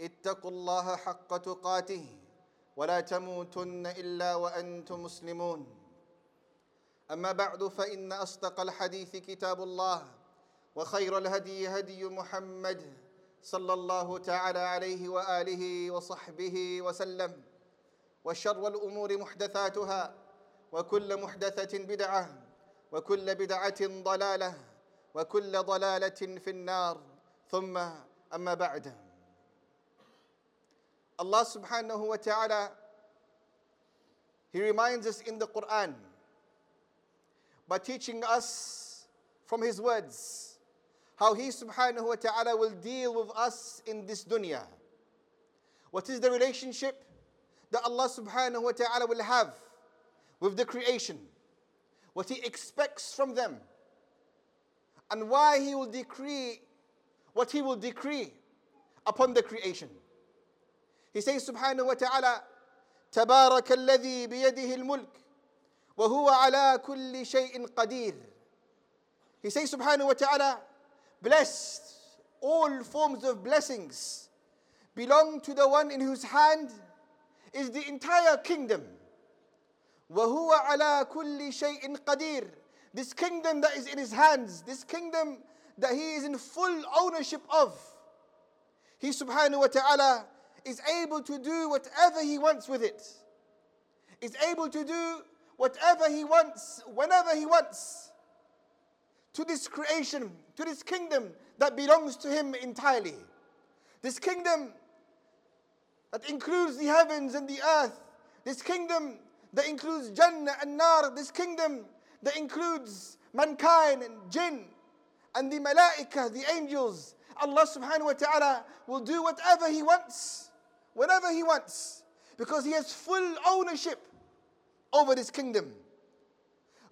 اتقوا الله حق تقاته ولا تموتن إلا وأنتم مسلمون. أما بعد فإن أصدق الحديث كتاب الله وخير الهدي هدي محمد صلى الله تعالى عليه وآله وصحبه وسلم وشر الأمور محدثاتها وكل محدثة بدعة وكل بدعة ضلالة وكل ضلالة في النار. ثم أما بعد Allah subhanahu wa ta'ala, He reminds us in the Quran by teaching us from His words how He subhanahu wa ta'ala will deal with us in this dunya. What is the relationship that Allah subhanahu wa ta'ala will have with the creation? What He expects from them? And why He will decree what He will decree upon the creation. He says subhanahu wa ta'ala, تبارك الذي بيده الملك وهو على كل شيء قدير. He says subhanahu wa ta'ala, blessed, all forms of blessings belong to the one in whose hand is the entire kingdom. وهو على كل شيء قدير. This kingdom that is in his hands, this kingdom that he is in full ownership of. He subhanahu wa ta'ala is able to do whatever he wants with it. Is able to do whatever he wants, whenever he wants. To this creation, to this kingdom that belongs to him entirely. This kingdom that includes the heavens and the earth. This kingdom that includes Jannah and Nar. This kingdom that includes mankind and jinn and the malaika, the angels. Allah subhanahu wa ta'ala will do whatever He wants, whenever He wants, because He has full ownership over this kingdom.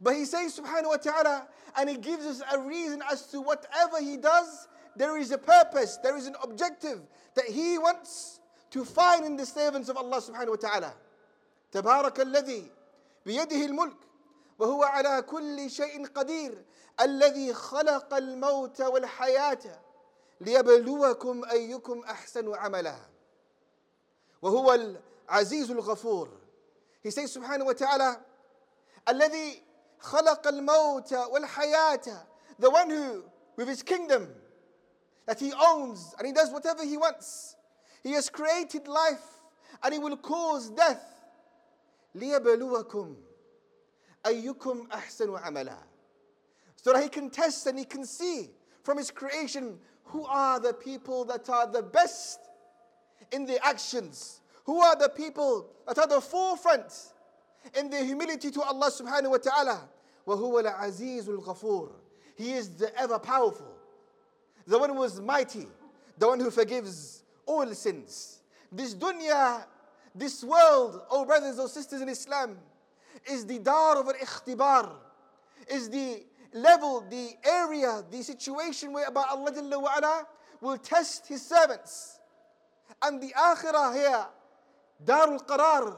But He says subhanahu wa ta'ala, and He gives us a reason as to whatever He does, there is a purpose, there is an objective that He wants to find in the servants of Allah subhanahu wa ta'ala. تبارك الذي بيده الملك وهو على كل شيء قدير الذي خلق الموت والحياه ليبلوكم ايكم احسن عملا وهو العزيز الغفور He says سبحانه وتعالى الذي خلق الموت والحياة The one who with his kingdom that he owns and he does whatever he wants He has created life and he will cause death ليبلوكم أيكم أحسن عملا So that he can test and he can see from his creation who are the people that are the best in their actions, who are the people that are the forefront in their humility to Allah subhanahu wa ta'ala. وَهُوَ الْعَزِيزُ الْغَفُورُ He is the ever powerful, the one who is mighty, the one who forgives all sins. This dunya, this world, oh brothers or sisters in Islam, is the dar of al-ikhtibar, is the level, the area, the situation whereby Allah Jalla wa ala will test His servants. And the akhirah here, Darul Qarar,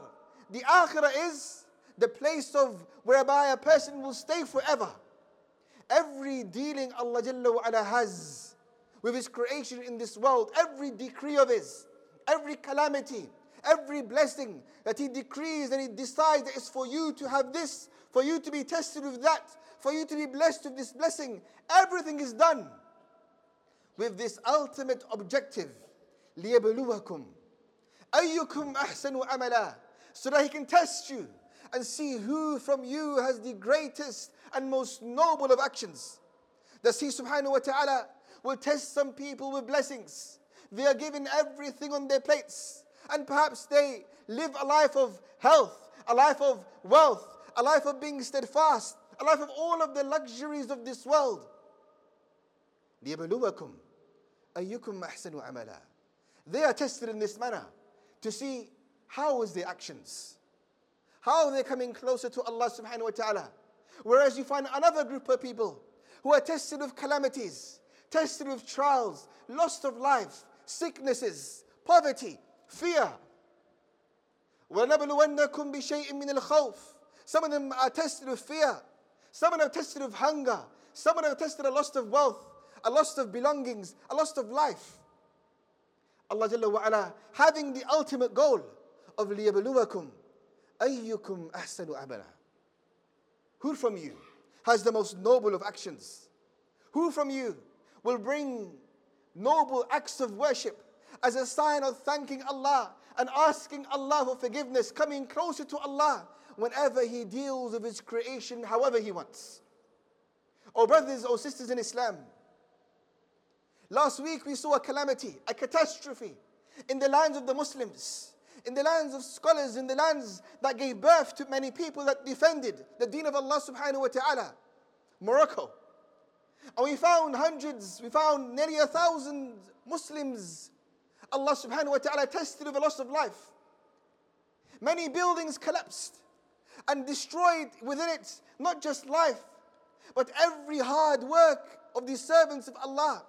the akhirah is the place of whereby a person will stay forever. Every dealing Allah Jalla wa has with His creation in this world, every decree of His, every calamity, every blessing that He decrees and He decides that it's for you to have this, for you to be tested with that, for you to be blessed with this blessing. Everything is done with this ultimate objective. لِيَبْلُوَكُمْ أَيُّكُمْ أَحْسَنُ عَمَلًا So that he can test you and see who from you has the greatest and most noble of actions. Thus he subhanahu wa ta'ala will test some people with blessings. They are given everything on their plates. And perhaps they live a life of health, a life of wealth, a life of being steadfast, a life of all of the luxuries of this world. ليبلوكم أيكم أحسن عملا They are tested in this manner. to see how is their actions. How are they coming closer to Allah subhanahu wa ta'ala? Whereas you find another group of people who are tested with calamities, tested with trials, loss of life, sicknesses, poverty, fear. وَنَبْلُوَنَّكُمْ بِشَيْءٍ مِّنَ الْخَوْفِ Some of them are tested with fear. Some of them are tested with hunger. Some of them are tested a loss of wealth, a loss of belongings, a loss of life. Allah Jalla wa ala, having the ultimate goal of liyabluwakum ayyukum ahsanu amala. Who from you has the most noble of actions? Who from you will bring noble acts of worship as a sign of thanking Allah and asking Allah for forgiveness, coming closer to Allah whenever He deals with His creation however He wants? Oh, brothers, oh, sisters in Islam, last week we saw a calamity, a catastrophe in the lands of the Muslims, in the lands of scholars, in the lands that gave birth to many people that defended the deen of Allah subhanahu wa ta'ala, Morocco. And we found hundreds, we found nearly a thousand Muslims Allah subhanahu wa ta'ala tested with a loss of life. Many buildings collapsed and destroyed within it not just life, but every hard work of the servants of Allah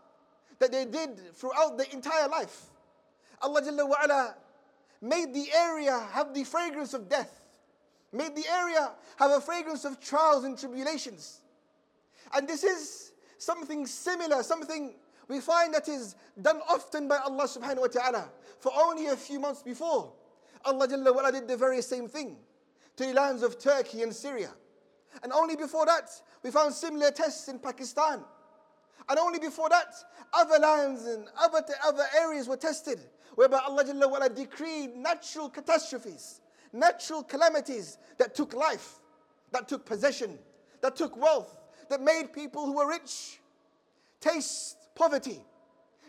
that they did throughout the entire life. Allah Jalla wa ala made the area have the fragrance of death, made the area have a fragrance of trials and tribulations. And this is something similar, something we find that is done often by Allah subhanahu wa ta'ala. For only a few months before, Allah Jalla wa did the very same thing to the lands of Turkey and Syria. And only before that, we found similar tests in Pakistan. And only before that, other lands and other, other areas were tested, whereby Allah Jalla wa decreed natural catastrophes, natural calamities that took life, that took possession, that took wealth, that made people who were rich taste poverty,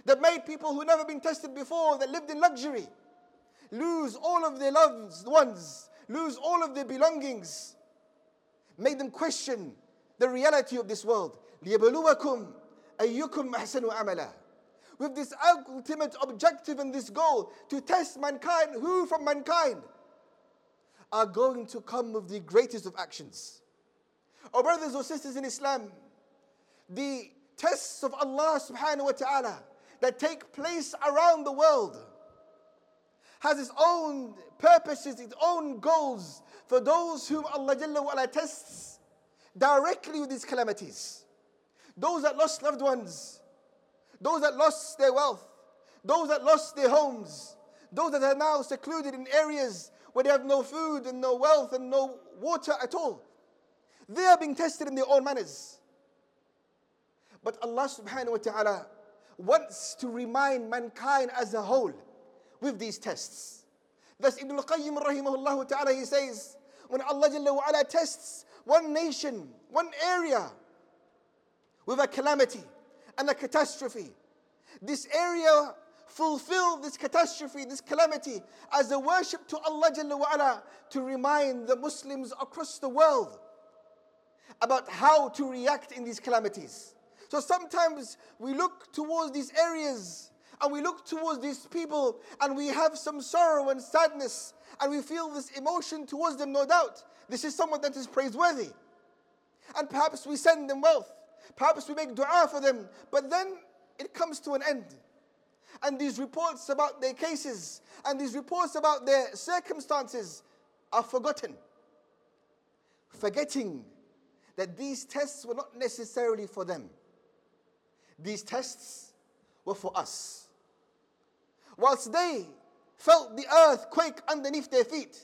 that made people who never been tested before, that lived in luxury, lose all of their loved ones, lose all of their belongings, made them question the reality of this world. لِيَبْلُوَكُمْ أَيُّكُمْ أَحْسَنُ عَمَلًا With this ultimate objective and this goal to test mankind, who from mankind are going to come with the greatest of actions. Our oh, brothers or sisters in Islam, the tests of Allah subhanahu wa ta'ala that take place around the world has its own purposes, its own goals for those whom Allah Jalla wa tests directly with these calamities. Those that lost loved ones, those that lost their wealth, those that lost their homes, those that are now secluded in areas where they have no food and no wealth and no water at all. They are being tested in their own manners. But Allah subhanahu wa ta'ala wants to remind mankind as a whole with these tests. Thus Ibn al-Qayyim rahimahullah ta'ala he says, when Allah Jalla wa ala tests one nation, one area with a calamity and a catastrophe, this area fulfill this catastrophe, this calamity as a worship to Allah Jalla to remind the Muslims across the world about how to react in these calamities. So sometimes we look towards these areas and we look towards these people and we have some sorrow and sadness and we feel this emotion towards them, no doubt. This is someone that is praiseworthy. And perhaps we send them wealth. Perhaps we make dua for them. But then it comes to an end. And these reports about their cases and these reports about their circumstances are forgotten. Forgetting that these tests were not necessarily for them. These tests were for us. Whilst they felt the earth quake underneath their feet,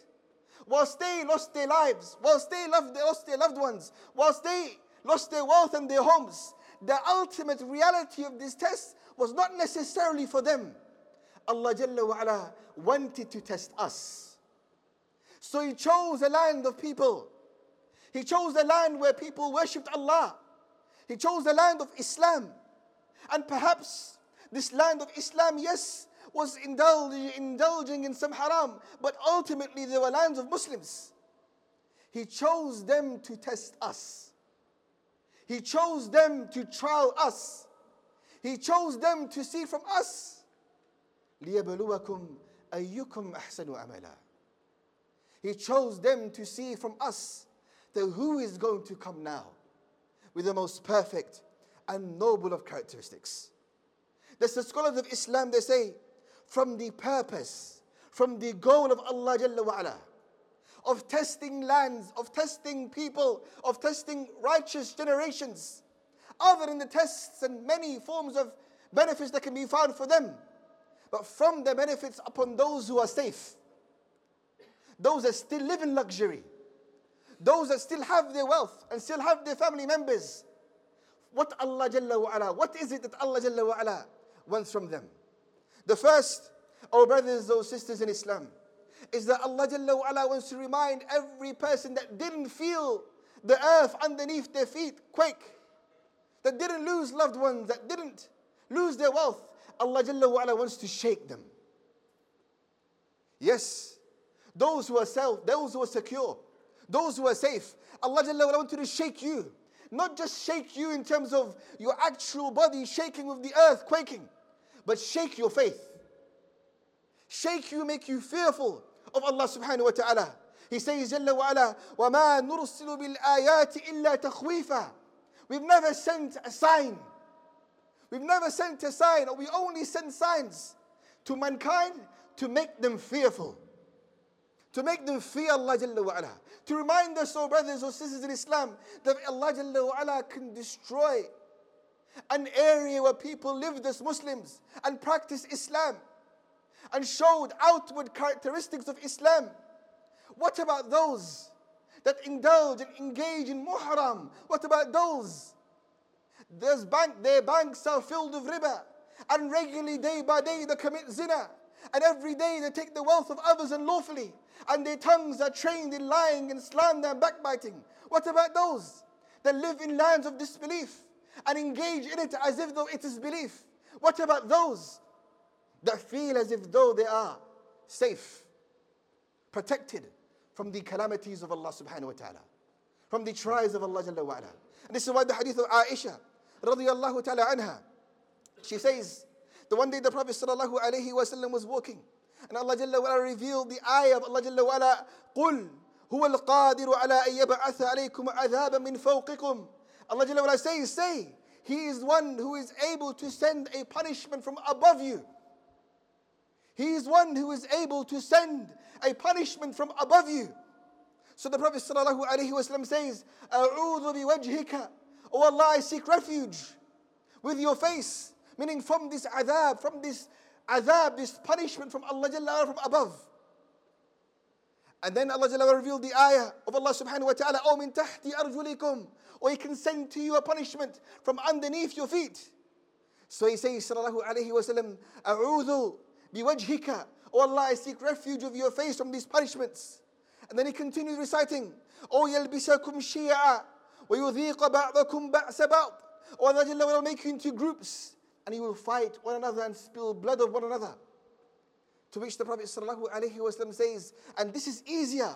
whilst they lost their lives, whilst they loved, lost their loved ones, whilst they lost their wealth and their homes, the ultimate reality of this test was not necessarily for them. Allah Jalla wanted to test us. So He chose a land of people. He chose a land where people worshipped Allah. He chose the land of Islam. And perhaps this land of Islam, yes, was indulging, indulging in some haram, but ultimately they were lands of Muslims. He chose them to test us. He chose them to trial us. He chose them to see from us. لِيَبْلُوَكُمْ أَيُّكُمْ أَحْسَنُ أَمَلًا He chose them to see from us that who is going to come now with the most perfect and noble of characteristics. There's the scholars of Islam, they say, from the purpose, from the goal of Allah Jalla wa'ala, of testing lands, of testing people, of testing righteous generations, other than the tests and many forms of benefits that can be found for them, but from the benefits upon those who are safe, those that still live in luxury, those that still have their wealth and still have their family members. What Allah Jalla wa'ala, what is it that Allah Jalla wa'ala wants from them? The first, our brothers or sisters in Islam, is that Allah Jalla wa'ala wants to remind every person that didn't feel the earth underneath their feet quake, that didn't lose loved ones, that didn't lose their wealth. Allah Jalla wa'ala wants to shake them. Yes, those who are self, those who are secure, those who are safe, Allah Jalla wa'ala wants to shake you. Not just shake you in terms of your actual body shaking with the earth quaking, but shake your faith. Shake you, make you fearful of Allah subhanahu wa ta'ala. He says, Jalla wa ala, وَمَا نُرْسِلُ بِالْآيَاتِ إِلَّا تَخْوِيفًا We've never sent a sign. We've never sent a sign, or we only send signs to mankind to make them fearful. To make them fear Allah Jalla wa ala. To remind us, oh brothers or sisters in Islam, that Allah Jalla wa ala can destroy an area where people lived as Muslims and practiced Islam and showed outward characteristics of Islam. What about those that indulge and engage in muhram? What about those? Bank, their banks are filled with riba, and regularly, day by day, they commit zina, and every day they take the wealth of others unlawfully, and their tongues are trained in lying and slander and backbiting. What about those that live in lands of disbelief and engage in it as if though it is belief? What about those that feel as if though they are safe, protected from the calamities of Allah subhanahu wa ta'ala, from the trials of Allah Jalla wa ala. And this is why the hadith of Aisha radiallahu ta'ala anha, she says, the one day the Prophet sallallahu alayhi wa sallam was walking, and Allah Jalla wa ala revealed the ayah of Allah Jalla wa ala, قُلْ هو القادر على أن يبعث عليكم عذابا من فوقكم Allah Jalla wa ala says, say, He is one who is able to send a punishment from above you. He is one who is able to send a punishment from above you. So the Prophet ﷺ says, A'udhu biwajhika. O oh Allah, I seek refuge with your face, meaning from this adhab, from this adhab, this punishment from Allah Jalla from above. And then Allah Jalla revealed the ayah of Allah subhanahu wa ta'ala, O min tahti arjulikum, or He can send to you a punishment from underneath your feet. So He says, sallallahu alayhi wa sallam, biwajhika. Oh Allah, I seek refuge of your face from these punishments. And then he continues reciting, Oh yalbisakum shi'a wa yudhiqa ba'dakum. Oh Allah will make you into groups and you will fight one another and spill blood of one another. To which the Prophet ﷺ says, and this is easier.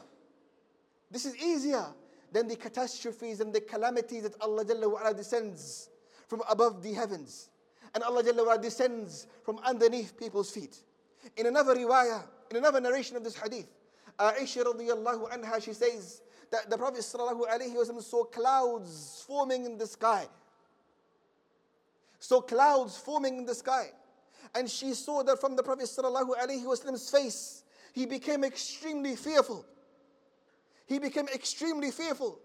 This is easier than the catastrophes and the calamities that Allah descends from above the heavens and Allah Jalla descends from underneath people's feet. In another riwayah, in another narration of this hadith, Aisha radiallahu anha, she says that the Prophet sallallahu alayhi wa saw clouds forming in the sky. Saw clouds forming in the sky. And she saw that from the Prophet sallallahu alayhi wa face, he became extremely fearful. He became extremely fearful.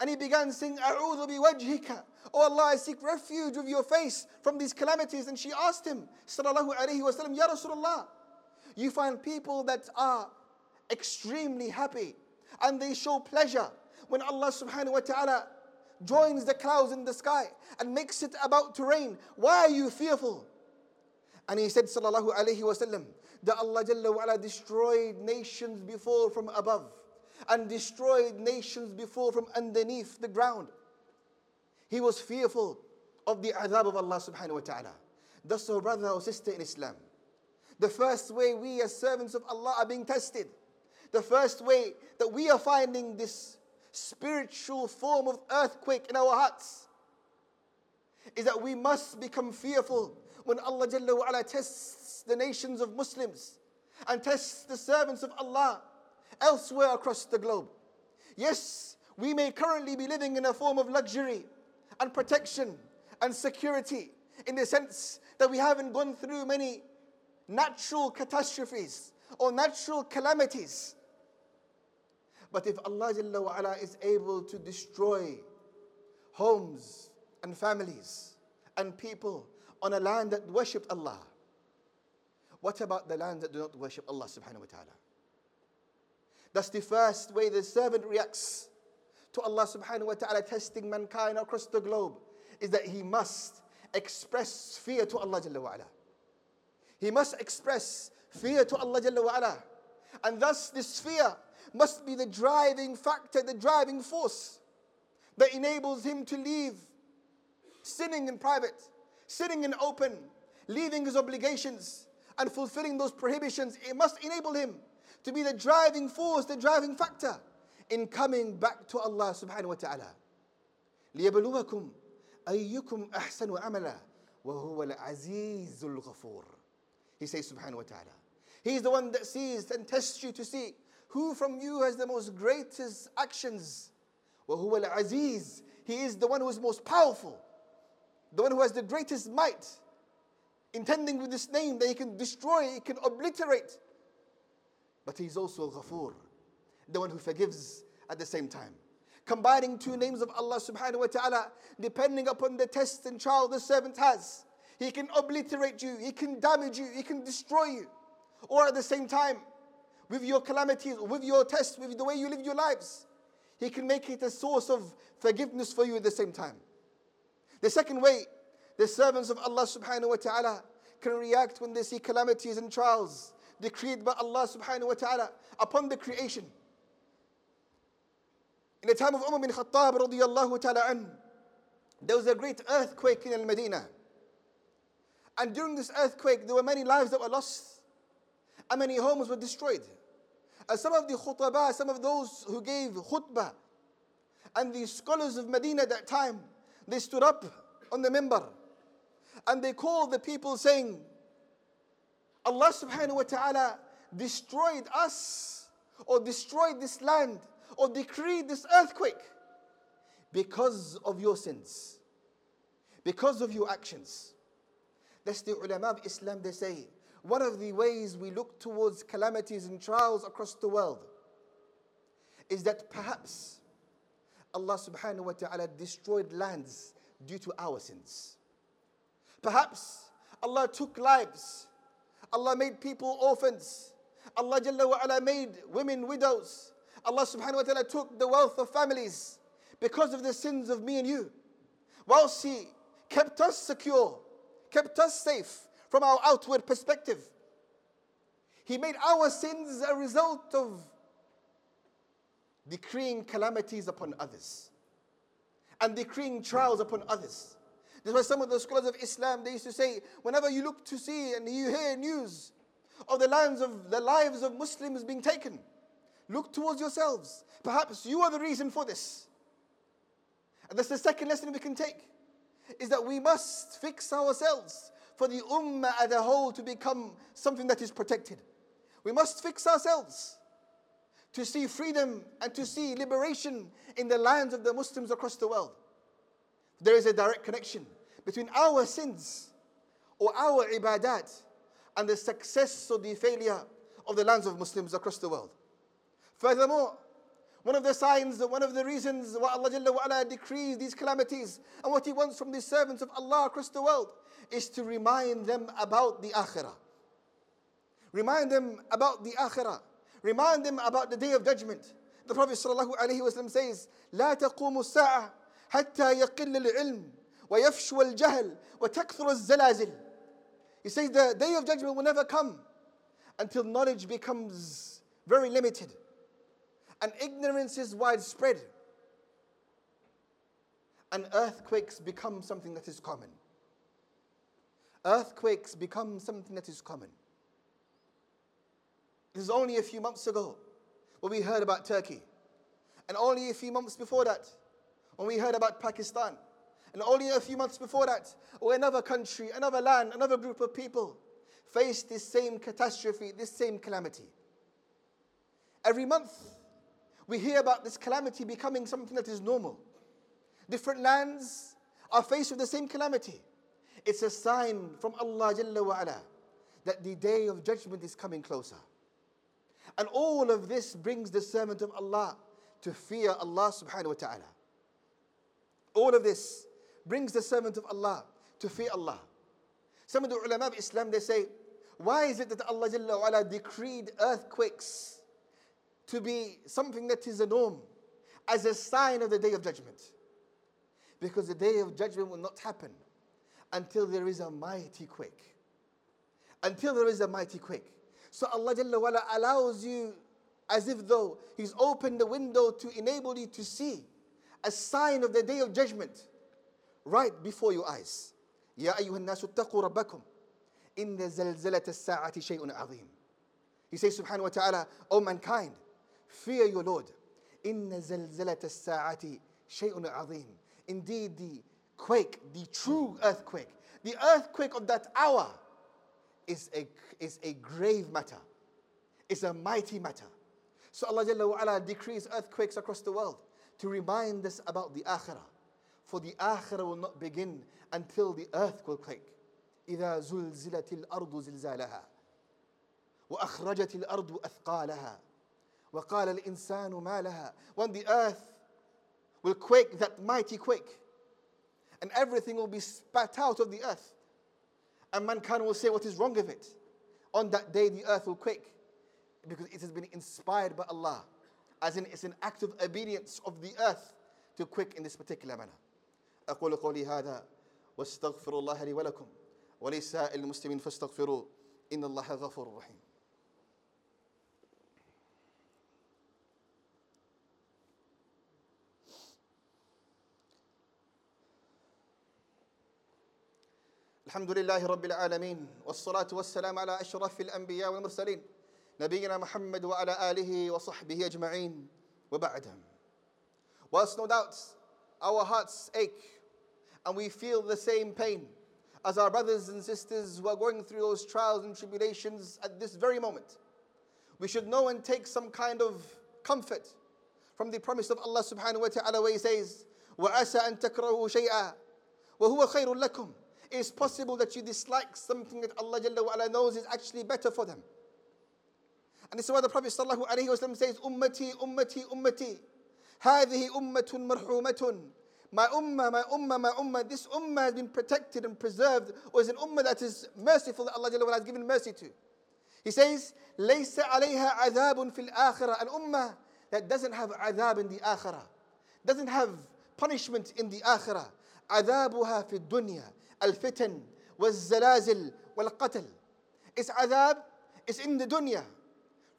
And he began saying, A'udhu biwajhika. Oh Allah, I seek refuge with your face from these calamities. And she asked him, Sallallahu Alaihi Wasallam, Ya Rasulullah, you find people that are extremely happy and they show pleasure when Allah subhanahu wa ta'ala joins the clouds in the sky and makes it about to rain. Why are you fearful? And he said, Sallallahu Alaihi Wasallam, that Allah Jalla wa ala destroyed nations before from above and destroyed nations before from underneath the ground. He was fearful of the adhab of Allah subhanahu wa ta'ala. Thus, our brother or sister in Islam, the first way we as servants of Allah are being tested, the first way that we are finding this spiritual form of earthquake in our hearts is that we must become fearful when Allah Jalla wa ala tests the nations of Muslims and tests the servants of Allah elsewhere across the globe. Yes, we may currently be living in a form of luxury and protection and security in the sense that we haven't gone through many natural catastrophes or natural calamities. But if Allah is able to destroy homes and families and people on a land that worship Allah, what about the lands that do not worship Allah subhanahu wa ta'ala? That's the first way the servant reacts to Allah subhanahu wa ta'ala testing mankind across the globe is that he must express fear to Allah Jalla wa'ala. He must express fear to Allah Jalla wa'ala. And thus this fear must be the driving factor, the driving force that enables him to leave sinning in private, sinning in open, leaving his obligations and fulfilling those prohibitions. It must enable him to be the driving force, the driving factor in coming back to Allah subhanahu wa ta'ala. ليبلوكم أيكم أحسن عملا وهو العزيز الغفور. He says subhanahu wa ta'ala. He's the one that sees and tests you to see who from you has the most greatest actions. وهو العزيز. He is the one who is most powerful. The one who has the greatest might. Intending with this name that he can destroy, he can obliterate. but he's also Ghafoor, the one who forgives at the same time. Combining two names of Allah subhanahu wa ta'ala, depending upon the test and trial the servant has. He can obliterate you, he can damage you, he can destroy you. Or at the same time, with your calamities, with your tests, with the way you live your lives, he can make it a source of forgiveness for you at the same time. The second way the servants of Allah subhanahu wa ta'ala can react when they see calamities and trials decreed by Allah subhanahu wa ta'ala upon the creation. In the time of Umar bin Khattab radiallahu ta'ala an, there was a great earthquake in Al-Medina. And during this earthquake, there were many lives that were lost and many homes were destroyed. And some of the khutbah, some of those who gave khutbah, and the scholars of Medina at that time, they stood up on the minbar and they called the people saying, Allah subhanahu wa ta'ala destroyed us or destroyed this land or decreed this earthquake because of your sins, because of your actions. That's the ulama of Islam, they say. One of the ways we look towards calamities and trials across the world is that perhaps Allah subhanahu wa ta'ala destroyed lands due to our sins. Perhaps Allah took lives Allah made people orphans. Allah Jalla wa ala made women widows. Allah subhanahu wa ta'ala took the wealth of families because of the sins of me and you. Whilst He kept us secure, kept us safe from our outward perspective. He made our sins a result of decreeing calamities upon others and decreeing trials upon others. That's why some of the scholars of Islam they used to say, whenever you look to see and you hear news of the lands of the lives of Muslims being taken, look towards yourselves. Perhaps you are the reason for this. And that's the second lesson we can take. Is that we must fix ourselves for the ummah as a whole to become something that is protected. We must fix ourselves to see freedom and to see liberation in the lands of the Muslims across the world. There is a direct connection between our sins or our ibadat and the success or the failure of the lands of Muslims across the world. Furthermore, one of the signs, one of the reasons why Allah Jalla wa'ala decrees these calamities and what He wants from the servants of Allah across the world is to remind them about the akhirah. Remind them about the akhirah. Remind them about the day of judgment. The Prophet ﷺ says, لا تقوم الساعة حتى يقل العلم ويفشو الجهل وتكثر الزلازل. He says the day of judgment will never come until knowledge becomes very limited and ignorance is widespread and earthquakes become something that is common. Earthquakes become something that is common. This is only a few months ago when we heard about Turkey. And only a few months before that when we heard about Pakistan. And only a few months before that, or another country, another land, another group of people faced this same catastrophe, this same calamity. Every month, we hear about this calamity becoming something that is normal. Different lands are faced with the same calamity. It's a sign from Allah Jalla that the day of judgment is coming closer. And all of this brings the servant of Allah to fear Allah subhanahu wa ta'ala. All of this brings the servant of Allah to fear Allah. Some of the ulama of Islam they say, why is it that Allah Jalla ala decreed earthquakes to be something that is a norm as a sign of the day of judgment? Because the day of judgment will not happen until there is a mighty quake. Until there is a mighty quake. So Allah Jalla ala allows you as if though He's opened the window to enable you to see a sign of the day of judgment right before your eyes. يا أيها الناس اتقوا ربكم إن زلزلة الساعة شيء عظيم. He says subhanahu wa ta'ala, O mankind, fear your Lord. إن زلزلة الساعة شيء عظيم. Indeed, the quake, the true earthquake, the earthquake of that hour is a, is a grave matter. It's a mighty matter. So Allah Jalla wa ala decrees earthquakes across the world to remind us about the akhirah. For the akhirah will not begin until the earth will quake. إذا زلزلت الأرض زلزالها وأخرجت الأرض أثقالها وقال الإنسان ما لها When the earth will quake, that mighty quake, and everything will be spat out of the earth. And mankind will say, What is wrong with it? On that day, the earth will quake because it has been inspired by Allah. As in, it's an act of obedience of the earth to quake in this particular manner. أقول قولي هذا واستغفر الله لي ولكم ولسائر المسلمين فاستغفروا إن الله غفور رحيم الحمد لله رب العالمين والصلاة والسلام على أشرف الأنبياء والمرسلين نبينا محمد وعلى آله وصحبه أجمعين وبعد Whilst no doubt our hearts ache and we feel the same pain as our brothers and sisters who are going through those trials and tribulations at this very moment. We should know and take some kind of comfort from the promise of Allah subhanahu wa ta'ala where He says, وَعَسَى أَن تَكْرَهُ شَيْئًا وَهُوَ خَيْرٌ لَكُمْ It is possible that you dislike something that Allah Jalla wa ala knows is actually better for them. And this is why the Prophet sallallahu alaihi wasallam says, "Ummati, ummati, ummati, هذه أمة مرحومة." My ummah, my ummah, my ummah. This ummah has been protected and preserved, or is an ummah that is merciful that Allah Jalla wa ala has given mercy to. He says, ليس عليها عذاب في الآخرة. An ummah that doesn't have adhab in the akhirah, doesn't have punishment in the akhirah. عذابها في الدنيا الفتن والزلازل والقتل. It's adhab, it's in the dunya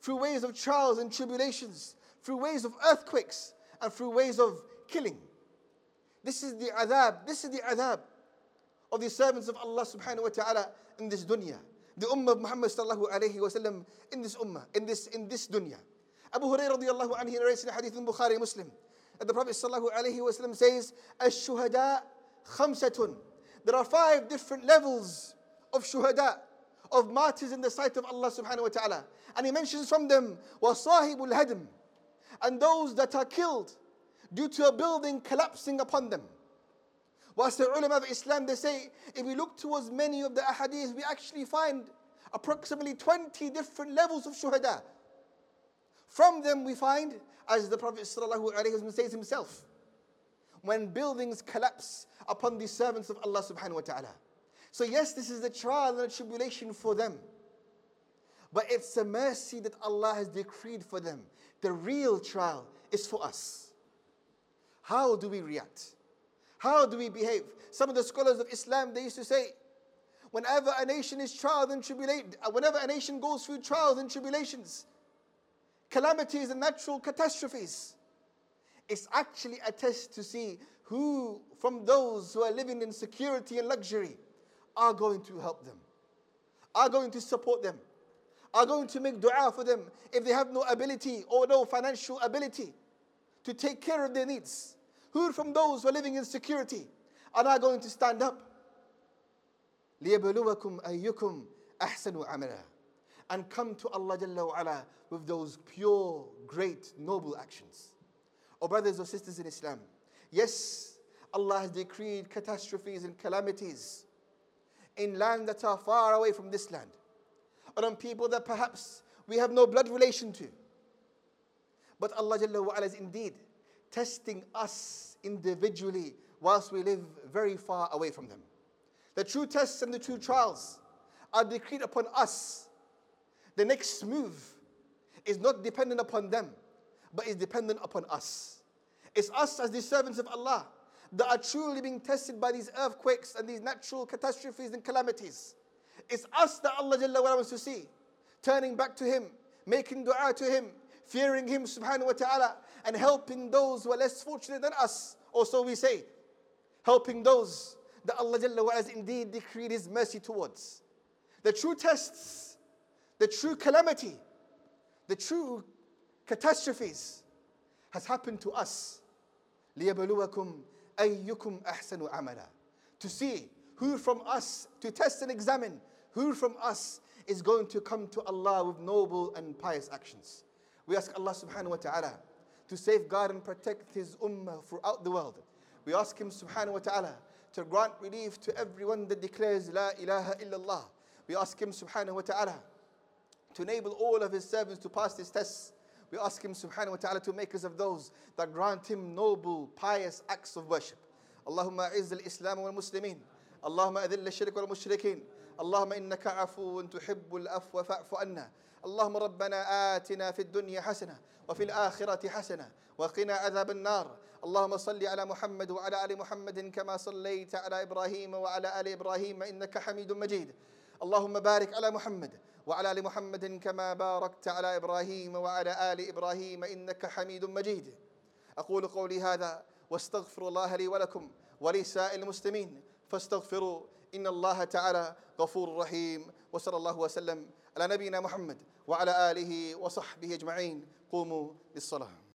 through ways of trials and tribulations, through ways of earthquakes, and through ways of killing. This is the adhab, this is the adhab of the servants of Allah subhanahu wa ta'ala in this dunya. The ummah of Muhammad sallallahu alayhi wa sallam in this ummah, in this, in this dunya. Abu Hurairah radiallahu anhu narrates in hadith in Bukhari Muslim that the Prophet sallallahu alayhi wa sallam says, Ash-shuhada khamsatun. There are five different levels of shuhada, of martyrs in the sight of Allah subhanahu wa ta'ala. And he mentions from them, وَصَاحِبُ الْهَدْمِ And those that are killed due to a building collapsing upon them. Whilst the ulama of Islam, they say, if we look towards many of the ahadith, we actually find approximately 20 different levels of shuhada. From them we find, as the Prophet ﷺ says himself, when buildings collapse upon the servants of Allah subhanahu wa ta'ala. So yes, this is the trial and the tribulation for them. But it's a mercy that Allah has decreed for them. The real trial is for us. How do we react? How do we behave? Some of the scholars of Islam, they used to say, whenever a nation is trialed and tribulated, whenever a nation goes through trials and tribulations, calamities and natural catastrophes, it's actually a test to see who from those who are living in security and luxury are going to help them, are going to support them, are going to make dua for them if they have no ability or no financial ability to take care of their needs. Who from those who are living in security are not going to stand up? لِيَبْلُوَكُمْ أَيُّكُمْ أحسنوا عملا and come to Allah Jalla wa ala with those pure, great, noble actions. Oh, brothers or sisters in Islam, yes, Allah has decreed catastrophes and calamities in lands that are far away from this land, or on people that perhaps we have no blood relation to. But Allah Jalla wa is indeed testing us individually whilst we live very far away from them. The true tests and the true trials are decreed upon us. The next move is not dependent upon them, but is dependent upon us. It's us as the servants of Allah that are truly being tested by these earthquakes and these natural catastrophes and calamities. It's us that Allah Jalla wa wants to see, turning back to Him, making dua to Him, fearing Him subhanahu wa ta'ala, and helping those who are less fortunate than us, or so we say, helping those that Allah Jalla wa has indeed decreed His mercy towards. The true tests, the true calamity, the true catastrophes has happened to us. لِيَبْلُوَكُمْ أَيُّكُمْ أَحْسَنُ عَمَلًا To see who from us, to test and examine who from us is going to come to Allah with noble and pious actions. We ask Allah subhanahu wa ta'ala to safeguard and protect His ummah throughout the world. We ask Him subhanahu wa ta'ala to grant relief to everyone that declares La ilaha illallah. We ask Him subhanahu wa ta'ala to enable all of His servants to pass this test. We ask Him subhanahu wa ta'ala to make us of those that grant Him noble, pious acts of worship. اللهم أعز الإسلام والمسلمين اللهم أذل الشرك والمشركين اللهم إنك عفو تحب العفو فاعف عنا اللهم ربنا آتنا في الدنيا حسنة وفي الآخرة حسنة وقنا عذاب النار اللهم صل على محمد وعلى آل محمد كما صليت على إبراهيم وعلى آل إبراهيم إنك حميد مجيد اللهم بارك على محمد وعلى آل محمد كما باركت على إبراهيم وعلى آل إبراهيم إنك حميد مجيد. أقول قولي هذا واستغفر الله لي ولكم ولسائر المسلمين. فاستغفروا إن الله تعالى غفور رحيم. وصلى الله وسلم على نبينا محمد وعلى آله وصحبه أجمعين. قوموا للصلاة.